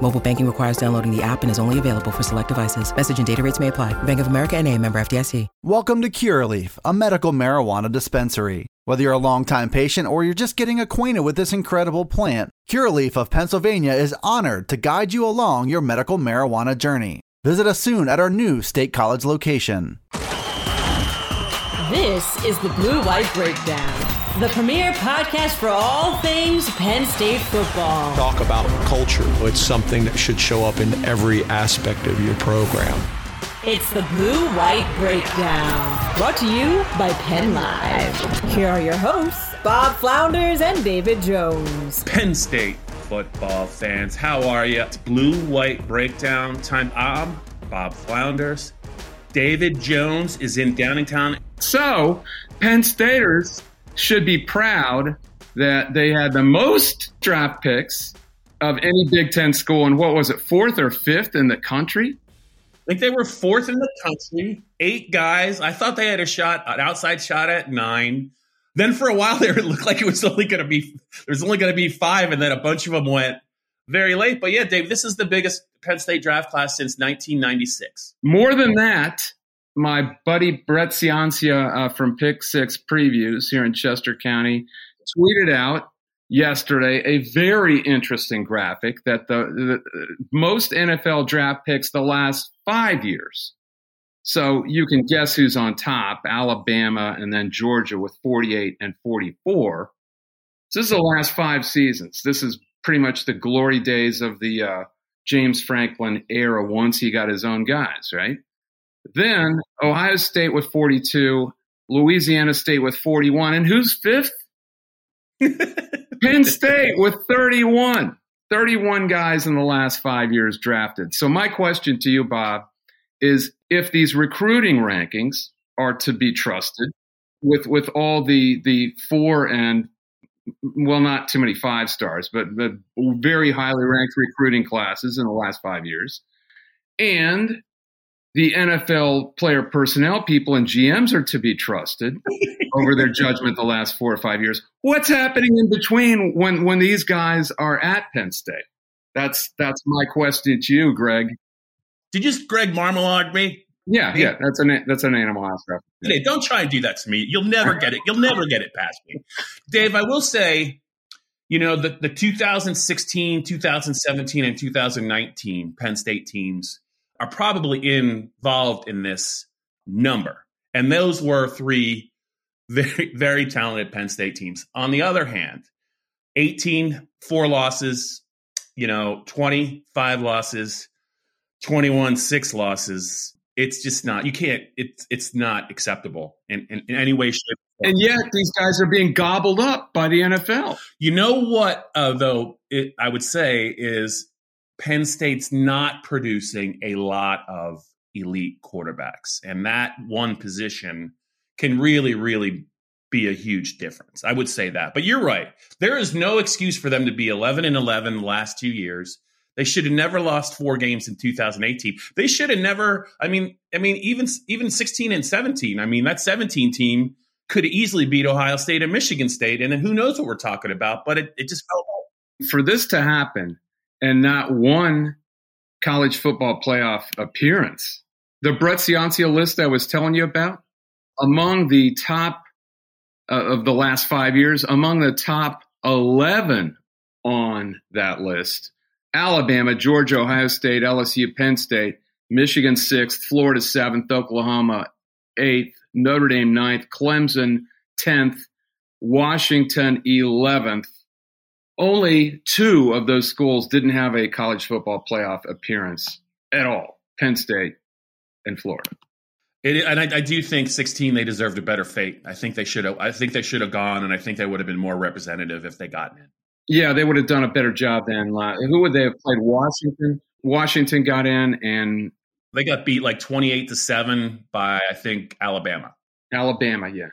Mobile banking requires downloading the app and is only available for select devices. Message and data rates may apply. Bank of America and a member FDIC. Welcome to Curaleaf, a medical marijuana dispensary. Whether you're a longtime patient or you're just getting acquainted with this incredible plant, Curaleaf of Pennsylvania is honored to guide you along your medical marijuana journey. Visit us soon at our new State College location. This is the Blue White Breakdown, the premier podcast for all things Penn State football. Talk about culture. It's something that should show up in every aspect of your program. It's the Blue White Breakdown, brought to you by Penn Live. Here are your hosts, Bob Flounders and David Jones. Penn State football fans, how are you? It's Blue White Breakdown time. I'm Bob Flounders. David Jones is in Downingtown. So, Penn Staters should be proud that they had the most draft picks of any Big Ten school, and what was it, fourth or fifth in the country? I think they were fourth in the country. Eight guys. I thought they had a shot, an outside shot at nine. Then for a while there, it looked like it was only going to be there was only going to be five, and then a bunch of them went very late. But yeah, Dave, this is the biggest Penn State draft class since 1996. More than that, my buddy Brett Ciancia uh, from Pick Six Previews here in Chester County tweeted out yesterday a very interesting graphic that the, the, most NFL draft picks the last five years. So you can guess who's on top: Alabama and then Georgia with 48 and 44. So this is the last five seasons. This is pretty much the glory days of the uh, James Franklin era. Once he got his own guys, right? Then Ohio State with 42, Louisiana State with 41, and who's fifth? Penn State with 31. 31 guys in the last five years drafted. So, my question to you, Bob, is if these recruiting rankings are to be trusted with, with all the, the four and, well, not too many five stars, but, but very highly ranked recruiting classes in the last five years, and the NFL player personnel people and GMs are to be trusted over their judgment the last four or five years. What's happening in between when when these guys are at Penn State? That's that's my question to you, Greg. Did you just Greg Marmalard me? Yeah, yeah, that's an that's an animal house reference. Hey, don't try and do that to me. You'll never get it. You'll never get it past me, Dave. I will say, you know, the the 2016, 2017, and 2019 Penn State teams are probably involved in this number. And those were three very, very talented Penn State teams. On the other hand, 18, four losses, you know, 25 losses, 21, six losses. It's just not, you can't, it's, it's not acceptable in, in, in any way, shape, and yet these guys are being gobbled up by the NFL. You know what, uh, though, it, I would say is Penn State's not producing a lot of elite quarterbacks. And that one position can really, really be a huge difference. I would say that. But you're right. There is no excuse for them to be 11 and 11 the last two years. They should have never lost four games in 2018. They should have never. I mean, I mean, even even 16 and 17. I mean, that 17 team could easily beat Ohio State and Michigan State, and then who knows what we're talking about? But it, it just felt for this to happen and not one college football playoff appearance. The Brett Ciancia list I was telling you about, among the top uh, of the last five years, among the top 11 on that list, Alabama, Georgia, Ohio State, LSU, Penn State, Michigan sixth, Florida seventh, Oklahoma eighth, Notre Dame ninth, Clemson tenth, Washington eleventh, only two of those schools didn't have a college football playoff appearance at all Penn State and Florida. It, and I, I, do think 16 they deserved a better fate. I think they should have. I think they should have gone, and I think they would have been more representative if they gotten in. Yeah, they would have done a better job than uh, who would they have played? Washington. Washington got in, and They got beat like 28 to 7 by I think Alabama. Alabama, yeah.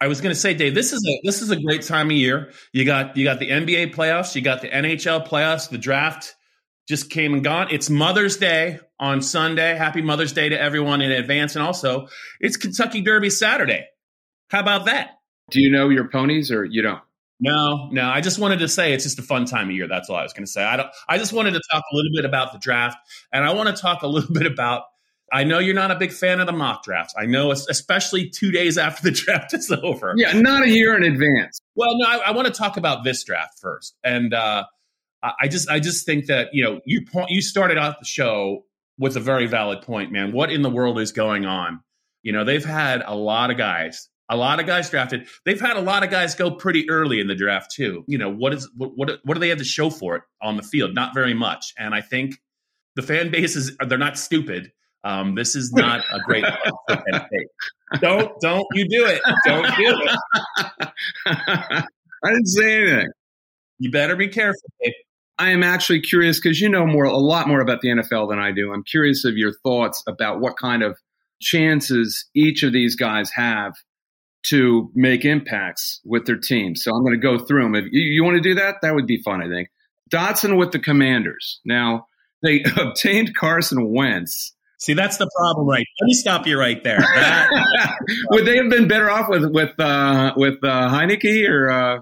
I was going to say, Dave, this is a this is a great time of year. You got you got the NBA playoffs, you got the NHL playoffs, the draft just came and gone. It's Mother's Day on Sunday. Happy Mother's Day to everyone in advance, and also it's Kentucky Derby Saturday. How about that? Do you know your ponies or you don't? No, no. I just wanted to say it's just a fun time of year. That's all I was going to say. I don't. I just wanted to talk a little bit about the draft, and I want to talk a little bit about. I know you're not a big fan of the mock drafts. I know, especially two days after the draft is over. Yeah, not a year in advance. Well, no, I, I want to talk about this draft first, and uh, I just, I just think that you know, you point, you started out the show with a very valid point, man. What in the world is going on? You know, they've had a lot of guys a lot of guys drafted. They've had a lot of guys go pretty early in the draft too. You know what is what what, what do they have to show for it on the field? Not very much. And I think the fan base is they're not stupid. Um, this is not a great Don't don't you do it. Don't do it. I didn't say anything. You better be careful. Dave. I am actually curious because you know more a lot more about the NFL than I do. I'm curious of your thoughts about what kind of chances each of these guys have to make impacts with their team. So I'm going to go through them. If you, you want to do that, that would be fun, I think. Dotson with the Commanders. Now, they obtained Carson Wentz. See, that's the problem, right? Let me stop you right there. That, would they have been better off with with uh, with uh, Heinicke or uh,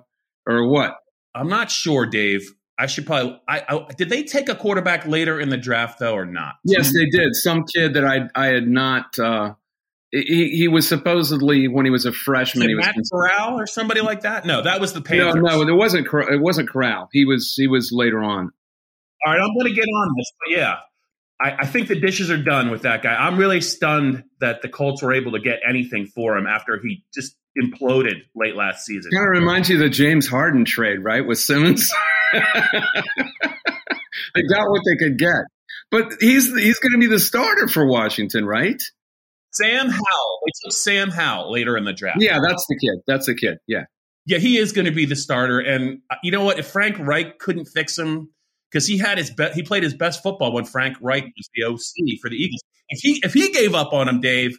or what? I'm not sure, Dave. I should probably. I, I, did they take a quarterback later in the draft though, or not? Yes, they did. Some kid that I I had not uh, he, he was supposedly when he was a freshman. Was he was Matt Corral or somebody like that. No, that was the Panthers. No, no, it wasn't. It wasn't Corral. He was. He was later on. All right, I'm going to get on this, but yeah, I, I, think the dishes are done with that guy. I'm really stunned that the Colts were able to get anything for him after he just imploded late last season. Kind of reminds you of the James Harden trade, right, with Simmons. they got what they could get, but he's he's going to be the starter for Washington, right? Sam Howell. They took Sam Howell later in the draft. Yeah, that's the kid. That's the kid. Yeah. Yeah, he is going to be the starter. And uh, you know what? If Frank Reich couldn't fix him, because he had his he played his best football when Frank Reich was the OC for the Eagles. If he if he gave up on him, Dave,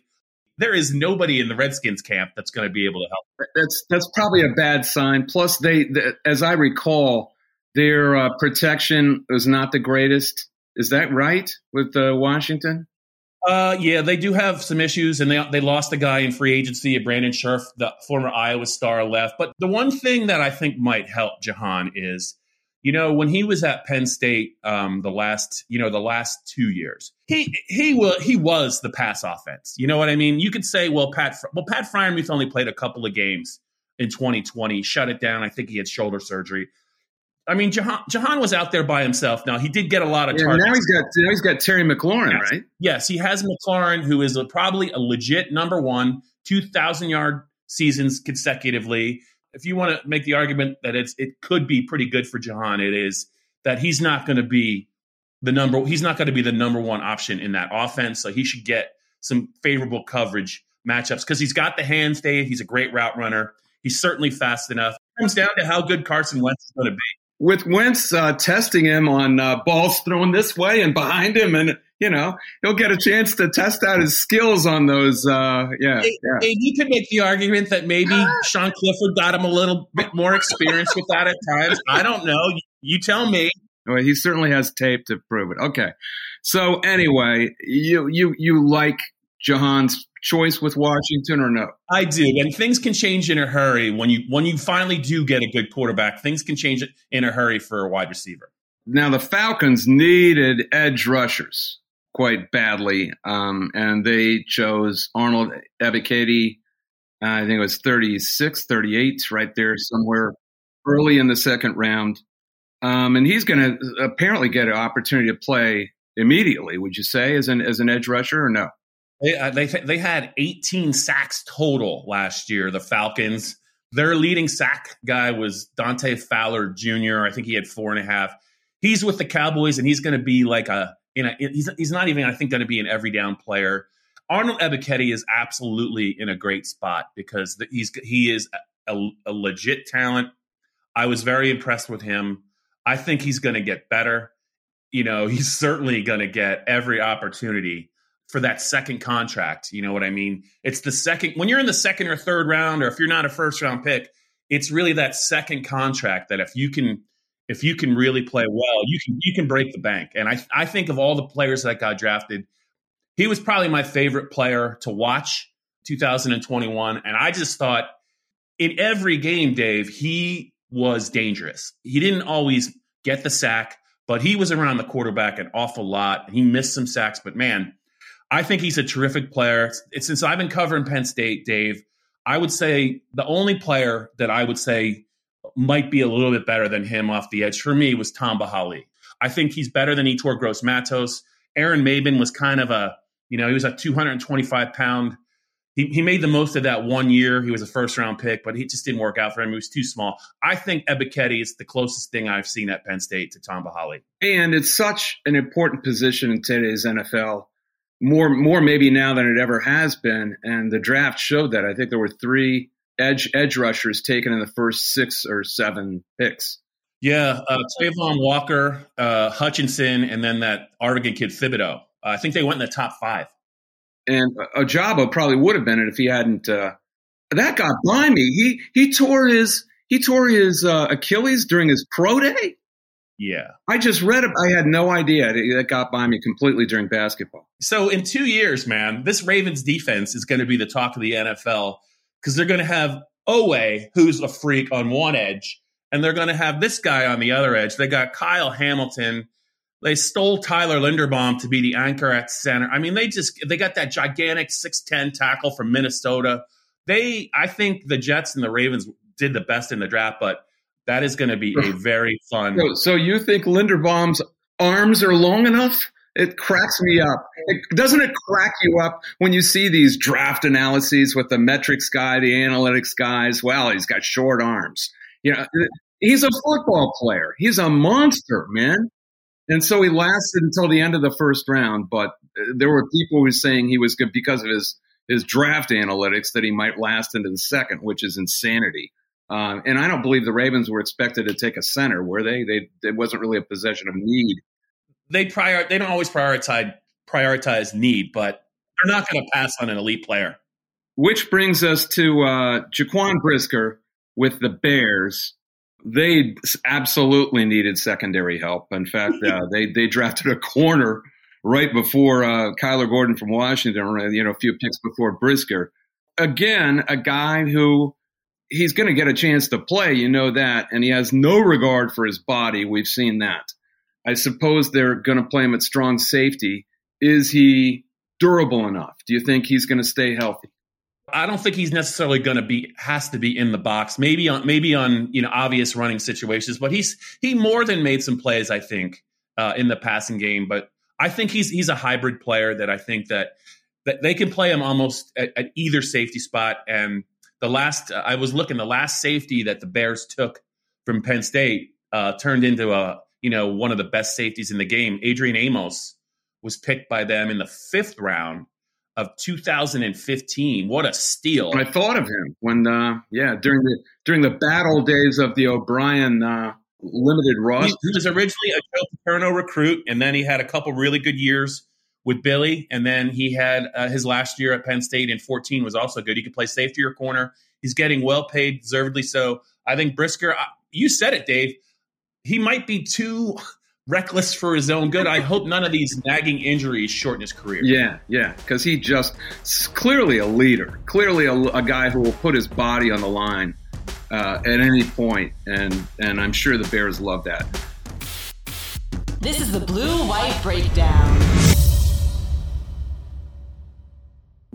there is nobody in the Redskins camp that's going to be able to help. That's that's probably a bad sign. Plus, they, they as I recall, their uh, protection was not the greatest. Is that right with uh, Washington? Uh, yeah, they do have some issues, and they they lost a guy in free agency, Brandon Scherff, the former Iowa star, left. But the one thing that I think might help Jahan is, you know, when he was at Penn State, um, the last, you know, the last two years, he he will he was the pass offense. You know what I mean? You could say, well, Pat, well, Pat Freiermuth only played a couple of games in 2020, shut it down. I think he had shoulder surgery. I mean, Jahan, Jahan, was out there by himself. Now he did get a lot of yeah, targets. Now he's got now he's got Terry McLaurin, yes. right? Yes, he has McLaurin, who is a, probably a legit number one, two thousand yard seasons consecutively. If you want to make the argument that it's it could be pretty good for Jahan, it is that he's not going to be the number. He's not going to be the number one option in that offense. So he should get some favorable coverage matchups because he's got the hands. Dave, he's a great route runner. He's certainly fast enough. It comes down to how good Carson Wentz is going to be with Wentz uh, testing him on uh, balls thrown this way and behind him, and you know he'll get a chance to test out his skills on those. Uh, yeah, hey, yeah. Hey, you could make the argument that maybe Sean Clifford got him a little bit more experience with that at times. I don't know. You, you tell me. Well, he certainly has tape to prove it. Okay, so anyway, you you you like Jahan's choice with Washington or no? I do, and things can change in a hurry when you when you finally do get a good quarterback. Things can change in a hurry for a wide receiver. Now the Falcons needed edge rushers quite badly, um, and they chose Arnold Ebiketie. Uh, I think it was 36, 38, right there somewhere early in the second round. Um, and he's going to apparently get an opportunity to play immediately. Would you say as an as an edge rusher or no? They, uh, they they had 18 sacks total last year. The Falcons. Their leading sack guy was Dante Fowler Jr. I think he had four and a half. He's with the Cowboys, and he's going to be like a you know he's he's not even I think going to be an every down player. Arnold Ebiketie is absolutely in a great spot because he's he is a, a legit talent. I was very impressed with him. I think he's going to get better. You know, he's certainly going to get every opportunity for that second contract. You know what I mean? It's the second when you're in the second or third round, or if you're not a first round pick, it's really that second contract that if you can if you can really play well, you can you can break the bank. And I I think of all the players that got drafted, he was probably my favorite player to watch 2021. And I just thought in every game, Dave, he was dangerous. He didn't always get the sack, but he was around the quarterback an awful lot. He missed some sacks, but man, I think he's a terrific player. Since I've been covering Penn State, Dave, I would say the only player that I would say might be a little bit better than him off the edge for me was Tamba Hali. I think he's better than Yetur Gross Matos. Aaron Maybin was kind of a, you know, he was a 225 pound. He, he made the most of that one year. He was a first round pick, but he just didn't work out for him. He was too small. I think Ebiketie is the closest thing I've seen at Penn State to Tamba Hali. And it's such an important position in today's NFL more more maybe now than it ever has been. And the draft showed that. I think there were three edge edge rushers taken in the first six or seven picks. Yeah, uh, Travon Walker, uh, Hutchinson, and then that Oregon kid Thibodeaux. Uh, I think they went in the top five. And Ojabo probably would have been it if he hadn't. Uh, that got by me. He he tore his he tore his uh, Achilles during his pro day. Yeah. I just read it. I had no idea. That got by me completely during basketball. So in two years, man, this Ravens defense is going to be the talk of the NFL because they're going to have Oweh, who's a freak on one edge, and they're going to have this guy on the other edge. They got Kyle Hamilton. They stole Tyler Linderbaum to be the anchor at center. I mean, they just they got that gigantic 6'10 tackle from Minnesota. They I think the Jets and the Ravens did the best in the draft, but that is going to be a very fun. So, so, you think Linderbaum's arms are long enough? It cracks me up. It, doesn't it crack you up when you see these draft analyses with the metrics guy, the analytics guys? Well, he's got short arms. You know, he's a football player. He's a monster, man. And so he lasted until the end of the first round. But uh, there were people who were saying he was good because of his his draft analytics that he might last into the second, which is insanity. Um, and I don't believe the Ravens were expected to take a center, were they? They it wasn't really a possession of need. They prior they don't always prioritize prioritize need, but they're not going to pass on an elite player. Which brings us to uh, Jaquan Brisker with the Bears. They absolutely needed secondary help. In fact, uh, they they drafted a corner right before uh, Kyler Gordon from Washington. You know, a few picks before Brisker. Again, a guy who he's going to get a chance to play, you know that, and he has no regard for his body. We've seen that. I suppose they're going to play him at strong safety. Is he durable enough? Do you think he's going to stay healthy? I don't think he's necessarily going to be has to be in the box. Maybe on maybe on you know obvious running situations, but he's he more than made some plays. I think uh, in the passing game, but I think he's he's a hybrid player that I think that that they can play him almost at, at either safety spot and the last uh, I was looking, the last safety that the Bears took from Penn State uh, turned into a you know one of the best safeties in the game. Adrian Amos was picked by them in the fifth round of 2015. What a steal! I thought of him when, uh, yeah, during the during the battle days of the O'Brien uh, limited roster. He, he, was originally a Joe Paterno recruit, and then he had a couple really good years with Billy, and then he had uh, his last year at Penn State in 14 was also good. He could play safety or corner. He's getting well paid, deservedly so. I think Brisker, you said it, Dave. He might be too reckless for his own good. I hope none of these nagging injuries shorten his career. Yeah, yeah, because he just clearly a leader, clearly a, a, guy who will put his body on the line uh, at any point, and and I'm sure the Bears love that. This is the Blue White Breakdown.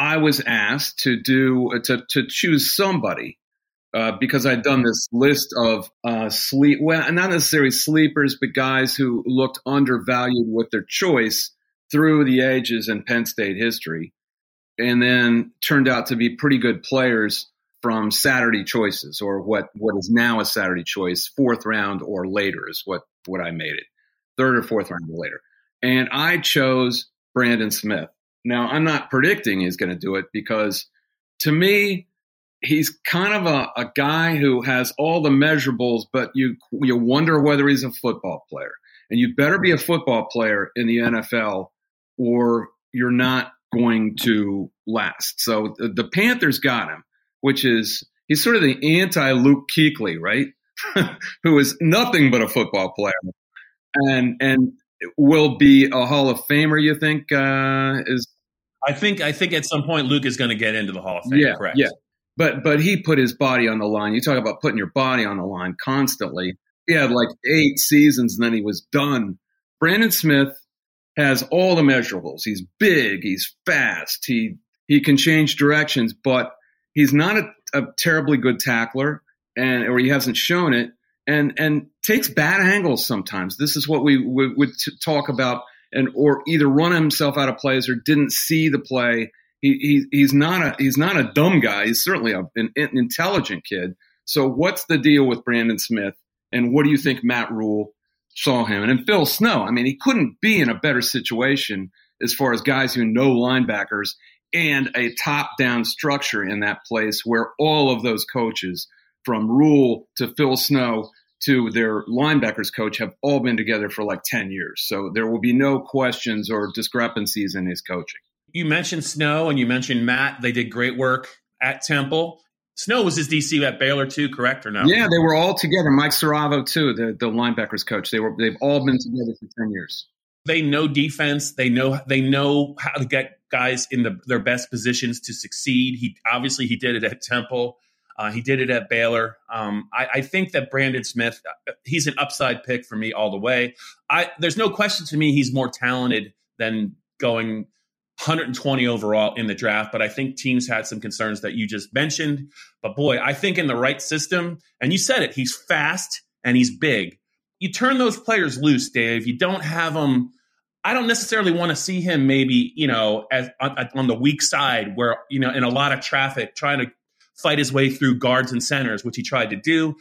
I was asked to do to to choose somebody uh, because I'd done this list of uh, sleep well, not necessarily sleepers, but guys who looked undervalued with their choice through the ages in Penn State history, and then turned out to be pretty good players from Saturday choices or what what is now a Saturday choice, fourth round or later is what what I made it, third or fourth round or later, and I chose Brandon Smith. Now, I'm not predicting he's going to do it because to me, he's kind of a, a guy who has all the measurables, but you you wonder whether he's a football player. And you better be a football player in the NFL or you're not going to last. So the, the Panthers got him, which is he's sort of the anti Luke Kuechly, right? who is nothing but a football player. And and will be a Hall of Famer. You think uh, is? I think I think at some point Luke is going to get into the Hall of Fame. Yeah, correct. yeah. But but he put his body on the line. You talk about putting your body on the line constantly. He had like eight seasons and then he was done. Brandon Smith has all the measurables. He's big. He's fast. He he can change directions, but he's not a, a terribly good tackler, and or he hasn't shown it and and takes bad angles sometimes. This is what we would, t- talk about, and or either run himself out of plays or didn't see the play. He, he he's not a he's not a dumb guy. He's certainly a, an, an intelligent kid. So what's the deal with Brandon Smith, and what do you think Matt Rhule saw him? And, and Phil Snow. I mean, he couldn't be in a better situation as far as guys who know linebackers and a top down structure in that place where all of those coaches from Rhule to Phil Snow to their linebackers coach have all been together for like 10 years. So there will be no questions or discrepancies in his coaching. You mentioned Snow and you mentioned Matt. They did great work at Temple. Snow was his DC at Baylor too, correct or no? Yeah, they were all together. Mike Siravo too, the, the linebackers coach. They were they've all been together for 10 years. They know defense. They know they know how to get guys in the, their best positions to succeed. He obviously he did it at Temple. Uh, he did it at Baylor. Um, I, I, think that Brandon Smith, uh, he's an upside pick for me all the way. I, there's no question to me he's more talented than going 120 overall in the draft. But I think teams had some concerns that you just mentioned. But boy, I think in the right system, and you said it, he's fast and he's big. You turn those players loose, Dave. You don't have them. I don't necessarily want to see him maybe, you know, as, on, on the weak side where, you know, in a lot of traffic trying to fight his way through guards and centers, which he tried to do.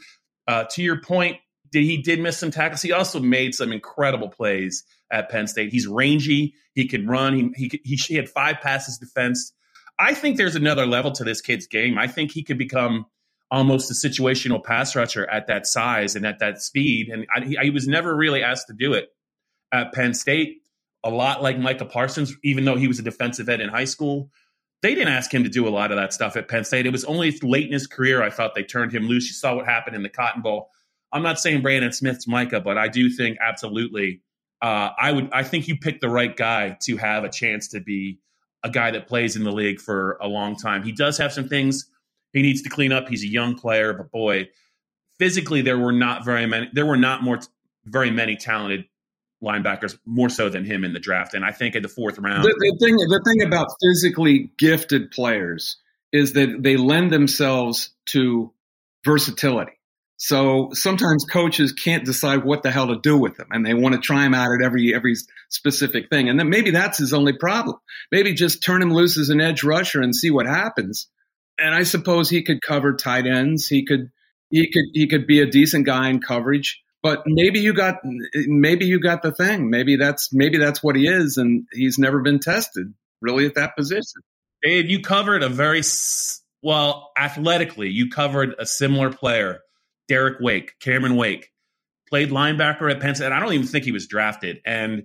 Uh, to your point, did he did miss some tackles? He also made some incredible plays at Penn State. He's rangy. He can run. He he, he, he had five passes defense. I think there's another level to this kid's game. I think he could become almost a situational pass rusher at that size and at that speed. And I, he, he was never really asked to do it at Penn State. A lot like Micah Parsons, even though he was a defensive end in high school they didn't ask him to do a lot of that stuff at Penn State. It was only late in his career I thought they turned him loose. You saw what happened in the Cotton Bowl. I'm not saying Brandon Smith's Micah, but I do think absolutely. Uh, I would. I think you picked the right guy to have a chance to be a guy that plays in the league for a long time. He does have some things he needs to clean up. He's a young player, but boy, physically there were not very many. There were not more very many talented linebackers more so than him in the draft. And I think in the fourth round, the, the thing the thing about physically gifted players is that they lend themselves to versatility. So sometimes coaches can't decide what the hell to do with them, and they want to try him out at every every specific thing. And then maybe that's his only problem. Maybe just turn him loose as an edge rusher and see what happens. And I suppose he could cover tight ends. He could he could he could be a decent guy in coverage but maybe you got maybe you got the thing. Maybe that's maybe that's what he is, and he's never been tested really at that position. Dave, you covered a very well athletically. You covered a similar player, Derek Wake, Cameron Wake, played linebacker at Penn State. I don't even think he was drafted, and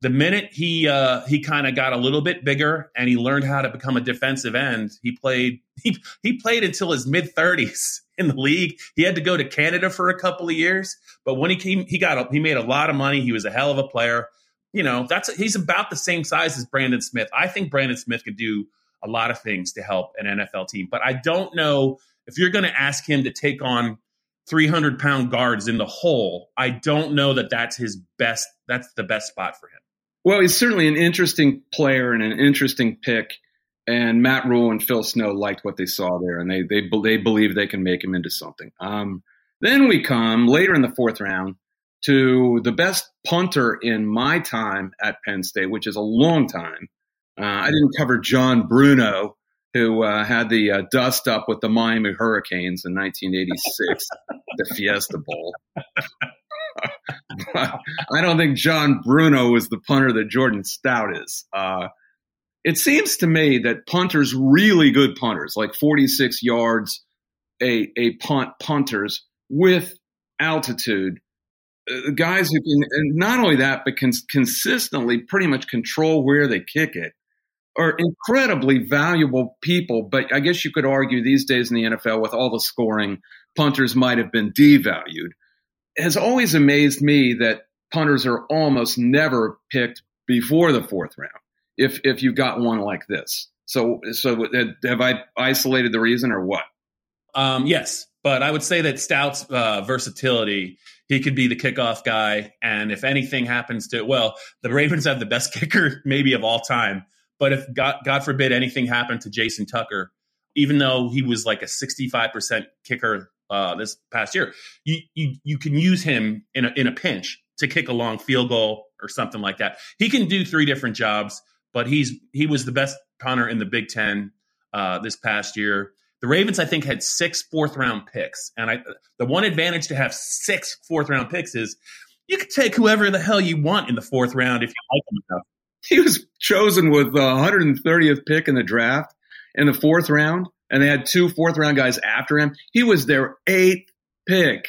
the minute he uh, he kind of got a little bit bigger and he learned how to become a defensive end, he played he he played until his mid thirties in the league. He had to go to Canada for a couple of years, but when he came, he got he made a lot of money. He was a hell of a player. You know, that's he's about the same size as Brandon Smith. I think Brandon Smith could do a lot of things to help an NFL team, but I don't know if you're going to ask him to take on 300 pound guards in the hole. I don't know that that's his best. That's the best spot for him. Well, he's certainly an interesting player and an interesting pick. And Matt Rhule and Phil Snow liked what they saw there, and they they they believe they can make him into something. Um, then we come later in the fourth round to the best punter in my time at Penn State, which is a long time. Uh, I didn't cover John Bruno, who uh, had the uh, dust up with the Miami Hurricanes in 1986, the Fiesta Bowl. I don't think John Bruno is the punter that Jordan Stout is. Uh, it seems to me that punters, really good punters, like 46 yards a, a punt punters with altitude, uh, guys who can, not only that, but can consistently pretty much control where they kick it, are incredibly valuable people. But I guess you could argue these days in the NFL, with all the scoring, punters might have been devalued It has always amazed me that punters are almost never picked before the fourth round. If if you've got one like this, so so have I isolated the reason or what? Um, yes, but I would say that Stout's uh, versatility, he could be the kickoff guy, and if anything happens to well, the Ravens have the best kicker maybe of all time. But if God, God forbid anything happened to Jason Tucker, even though he was like a 65% kicker uh, this past year. You, you you can use him in a, in a pinch to kick a long field goal or something like that. He can do three different jobs, but he's he was the best punter in the Big Ten uh, this past year. The Ravens, I think, had six fourth round picks, and I the one advantage to have six fourth round picks is you can take whoever the hell you want in the fourth round if you like them enough. He was chosen with the 130th pick in the draft in the fourth round and they had two fourth round guys after him. He was their eighth pick,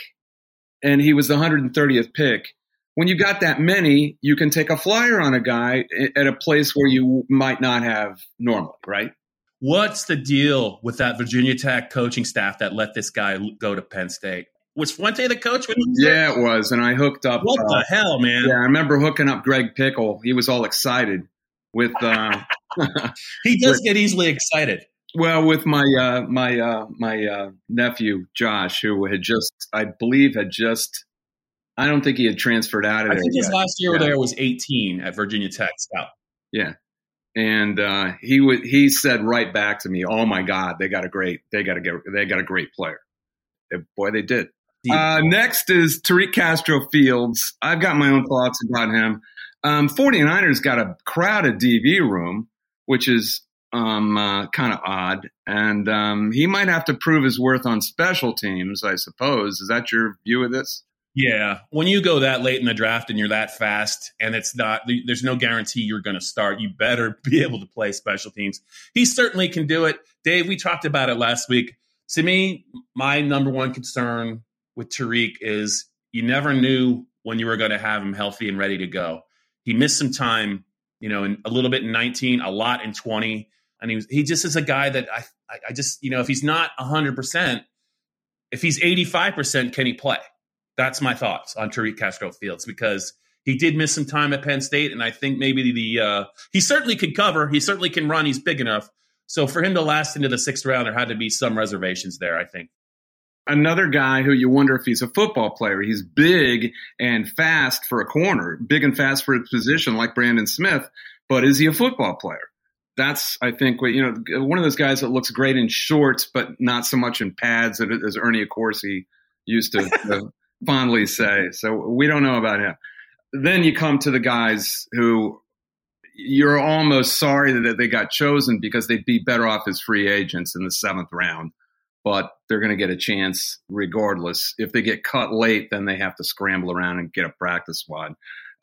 and he was the 130th pick. When you got that many, you can take a flyer on a guy at a place where you might not have normally, right? What's the deal with that Virginia Tech coaching staff that let this guy go to Penn State? Was Fuente the coach? was yeah, it was, and I hooked up. What uh, the hell, man? Yeah, I remember hooking up Greg Pickel. He was all excited with. Uh, he does with, get easily excited. Well, with my uh, my uh, my uh, nephew Josh, who had just, I believe, had just, I don't think he had transferred out of I there. I think his last year yeah. there was 18 at Virginia Tech. Scout. Yeah, and uh, he would he said right back to me, "Oh my God, they got a great, they got a they got a great player." And boy, they did. Uh, next is Tariq Castro Fields. I've got my own thoughts about him. Um, 49ers got a crowded DB room, which is um, uh, kind of odd. And um, he might have to prove his worth on special teams, I suppose. Is that your view of this? Yeah. When you go that late in the draft and you're that fast, and it's not, there's no guarantee you're going to start, you better be able to play special teams. He certainly can do it. Dave, we talked about it last week. To me, my number one concern with Tariq is you never knew when you were going to have him healthy and ready to go. He missed some time, you know, in, a little bit in 19, a lot in 20 and he was, he just is a guy that I, I just, you know, if he's not 100%, if he's 85%, can he play? That's my thoughts on Tariq Castro Fields because he did miss some time at Penn State. And I think maybe the, uh, he certainly can cover. He certainly can run. He's big enough. So for him to last into the sixth round, there had to be some reservations there, I think. Another guy who you wonder if he's a football player. He's big and fast for a corner, big and fast for a position, like Brandon Smith. But is he a football player? that's I think what you know one of those guys that looks great in shorts, but not so much in pads, as Ernie Accorsi used to fondly say. So we don't know about him. Then you come to the guys who you're almost sorry that they got chosen because they'd be better off as free agents in the seventh round. But they're going to get a chance regardless. If they get cut late, then they have to scramble around and get a practice squad.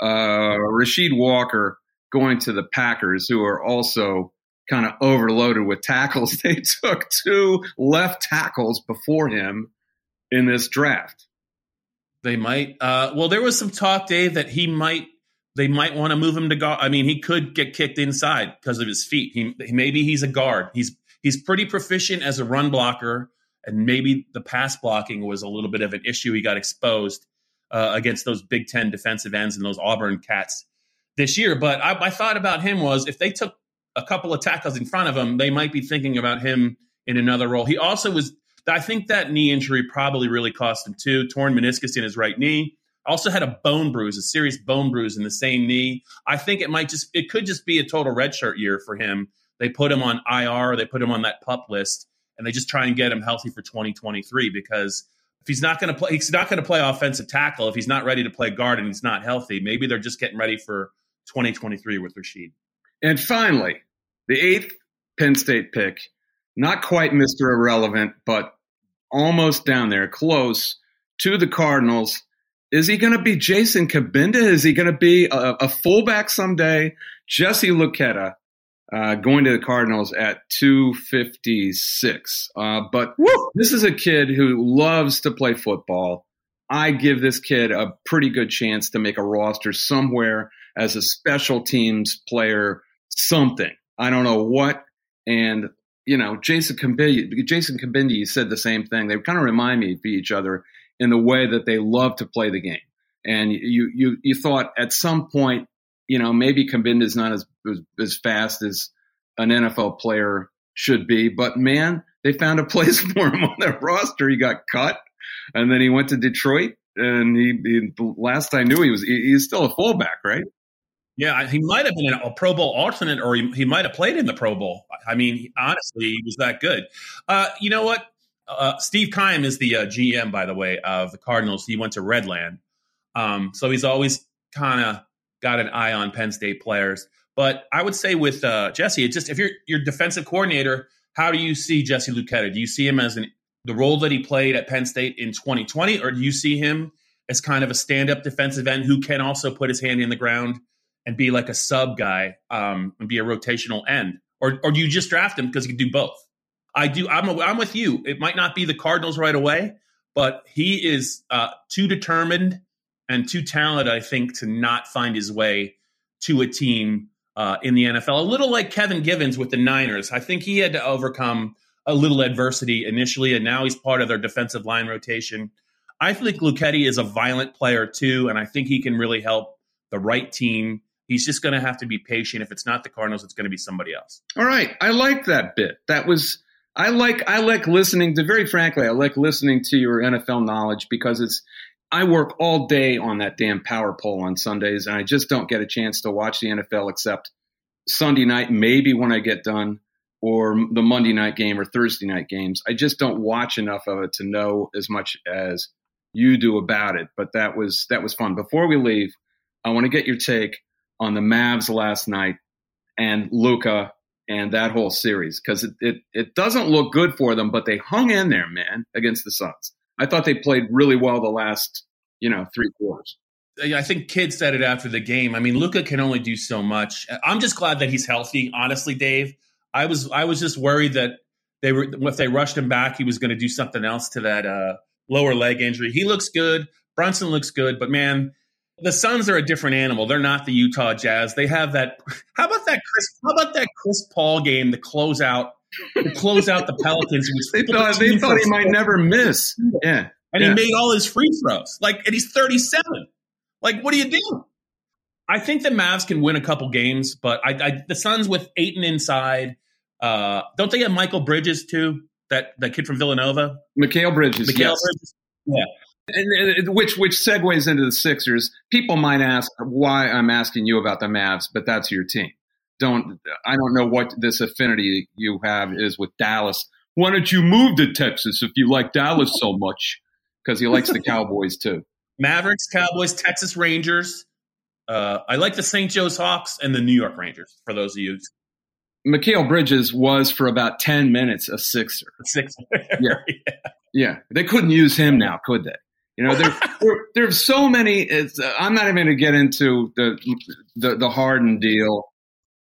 Uh, Rasheed Walker going to the Packers, who are also kind of overloaded with tackles. They took two left tackles before him in this draft. They might. Uh, well, there was some talk, Dave, that he might they might want to move him to guard. I mean, he could get kicked inside because of his feet. He maybe he's a guard. He's he's pretty proficient as a run blocker, and maybe the pass blocking was a little bit of an issue. He got exposed uh, against those Big Ten defensive ends and those Auburn cats this year. But I, I thought about him was if they took a couple of tackles in front of him, they might be thinking about him in another role. He also was. I think that knee injury probably really cost him too. Torn meniscus in his right knee. Also had a bone bruise, a serious bone bruise in the same knee. I think it might just, it could just be a total redshirt year for him. They put him on IR, they put him on that pup list, and they just try and get him healthy for 2023 because if he's not going to play, he's not going to play offensive tackle. If he's not ready to play guard and he's not healthy, maybe they're just getting ready for 2023 with Rasheed. And finally, the eighth Penn State pick, not quite Mr. Irrelevant, but almost down there, close to the Cardinals. Is he going to be Jason Cabinda? Is he going to be a, a, fullback someday? Jesse Luketa uh, going to the Cardinals at 256. Uh, but Woo! this is a kid who loves to play football. I give this kid a pretty good chance to make a roster somewhere as a special teams player, something. I don't know what. And, you know, Jason Cabinda, Jason Cabinda said the same thing. They kind of remind me of each other in the way that they love to play the game. And you you you thought at some point, you know, maybe Cabinda is not as, as, as fast as an NFL player should be, but man, they found a place for him on their roster. He got cut, and then he went to Detroit. And he, he last I knew, he was he, he's still a fullback, right? Yeah, he might have been a Pro Bowl alternate, or he, he might have played in the Pro Bowl. I mean, honestly, he was that good. Uh, you know what? Uh, Steve Keim is the uh, GM, by the way, of the Cardinals. He went to Red Lion, um, so he's always kind of got an eye on Penn State players. But I would say with uh, Jesse, just if you're your defensive coordinator, how do you see Jesse Luketa? Do you see him as an, the role that he played at Penn State in 2020, or do you see him as kind of a stand-up defensive end who can also put his hand in the ground and be like a sub guy um, and be a rotational end, or or do you just draft him because he can do both? I do. I'm, a, I'm with you. It might not be the Cardinals right away, but he is uh, too determined and too talented, I think, to not find his way to a team uh, in the NFL. A little like Kevin Givens with the Niners. I think he had to overcome a little adversity initially, and now he's part of their defensive line rotation. I think Luketa is a violent player too, and I think he can really help the right team. He's just going to have to be patient. If it's not the Cardinals, it's going to be somebody else. All right, I like that bit. That was I like I like listening to very frankly, I like listening to your NFL knowledge because it's I work all day on that damn power poll on Sundays and I just don't get a chance to watch the NFL except Sunday night, maybe when I get done, or the Monday night game or Thursday night games. I just don't watch enough of it to know as much as you do about it. But that was that was fun. Before we leave, I want to get your take on the Mavs last night and Luka and that whole series because it, it, it doesn't look good for them, but they hung in there, man, against the Suns. I thought they played really well the last, you know, three quarters. I think Kidd said it after the game. I mean, Luka can only do so much. I'm just glad that he's healthy. Honestly, Dave, I was I was just worried that they were if they rushed him back, he was going to do something else to that uh, lower leg injury. He looks good. Brunson looks good, but man, the Suns are a different animal. They're not the Utah Jazz. They have that. How about that Chris? How about that Chris Paul game to close out to close out the Pelicans? they thought they thought he might never miss. Yeah, and yeah. he made all his free throws. Like, and he's thirty seven. Like, what do you do? I think the Mavs can win a couple games, but I, I the Suns with Ayton inside. Uh, don't they have Michael Bridges too? That that kid from Villanova, Mikal Bridges. Mikal yes. Bridges. Yeah. And, which which segues into the Sixers. People might ask why I'm asking you about the Mavs, but that's your team. Don't I don't know what this affinity you have is with Dallas. Why don't you move to Texas if you like Dallas so much? Because he likes the Cowboys too. Mavericks, Cowboys, Texas Rangers. Uh, I like the St. Joe's Hawks and the New York Rangers. For those of you, Mikal Bridges was for about ten minutes a Sixer. Sixer, yeah. yeah, yeah. They couldn't use him now, could they? You know, there, there there's so many. Uh, I'm not even going to get into the, the the Harden deal.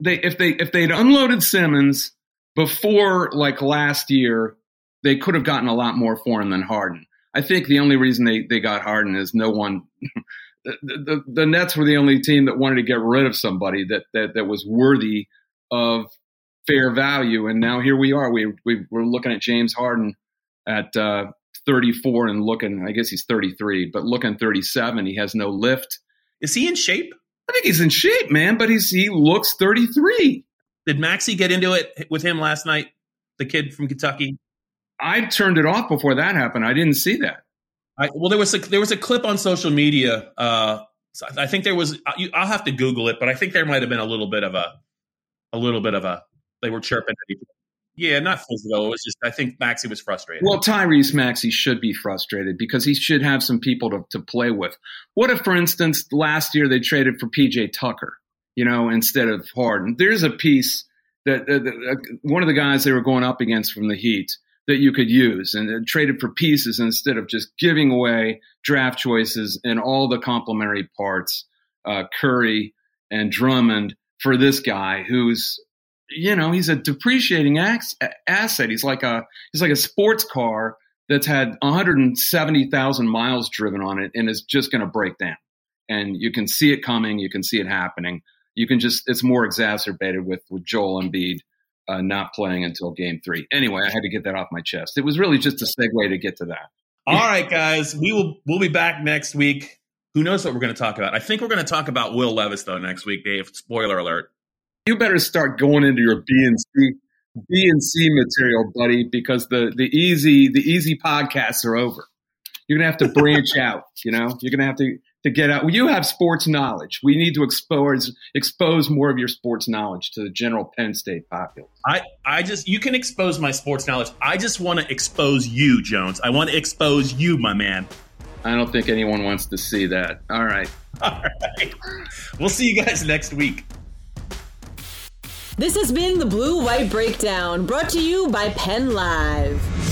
They if they if they'd unloaded Simmons before like last year, they could have gotten a lot more for him than Harden. I think the only reason they, they got Harden is no one the, the, the Nets were the only team that wanted to get rid of somebody that that, that was worthy of fair value, and now here we are. We, we we're looking at James Harden at uh, 34 and looking. I guess he's 33, but looking 37. He has no lift. Is he in shape? I think he's in shape, man. But he's he looks 33. Did Maxey get into it with him last night? The kid from Kentucky. I turned it off before that happened. I didn't see that. I, well, there was a there was a clip on social media. Uh, I think there was. I'll have to Google it, but I think there might have been a little bit of a, a little bit of a. They were chirping at each other. Yeah, not physical. It was just I think Maxey was frustrated. Well, Tyrese Maxey should be frustrated because he should have some people to, to play with. What if, for instance, last year they traded for PJ Tucker, you know, instead of Harden? There's a piece that, that, that uh, one of the guys they were going up against from the Heat that you could use and traded for pieces instead of just giving away draft choices and all the complementary parts, uh, Curry and Drummond for this guy who's you know, he's a depreciating asset. He's like a he's like a sports car that's had 170,000 miles driven on it and is just going to break down. And you can see it coming. You can see it happening. You can just it's more exacerbated with with Joel Embiid uh, not playing until Game Three. Anyway, I had to get that off my chest. It was really just a segue to get to that. All right, guys, we will we'll be back next week. Who knows what we're going to talk about? I think we're going to talk about Will Levis though next week, Dave. Spoiler alert you better start going into your B and C B and C material, buddy, because the the easy the easy podcasts are over. You're gonna have to branch out. You know, you're gonna have to to get out. Well, you have sports knowledge. We need to expose expose more of your sports knowledge to the general Penn State populace. I I just you can expose my sports knowledge. I just want to expose you, Jones. I want to expose you, my man. I don't think anyone wants to see that. All right. All right. We'll see you guys next week. This has been the Blue White Breakdown, brought to you by Penn Live.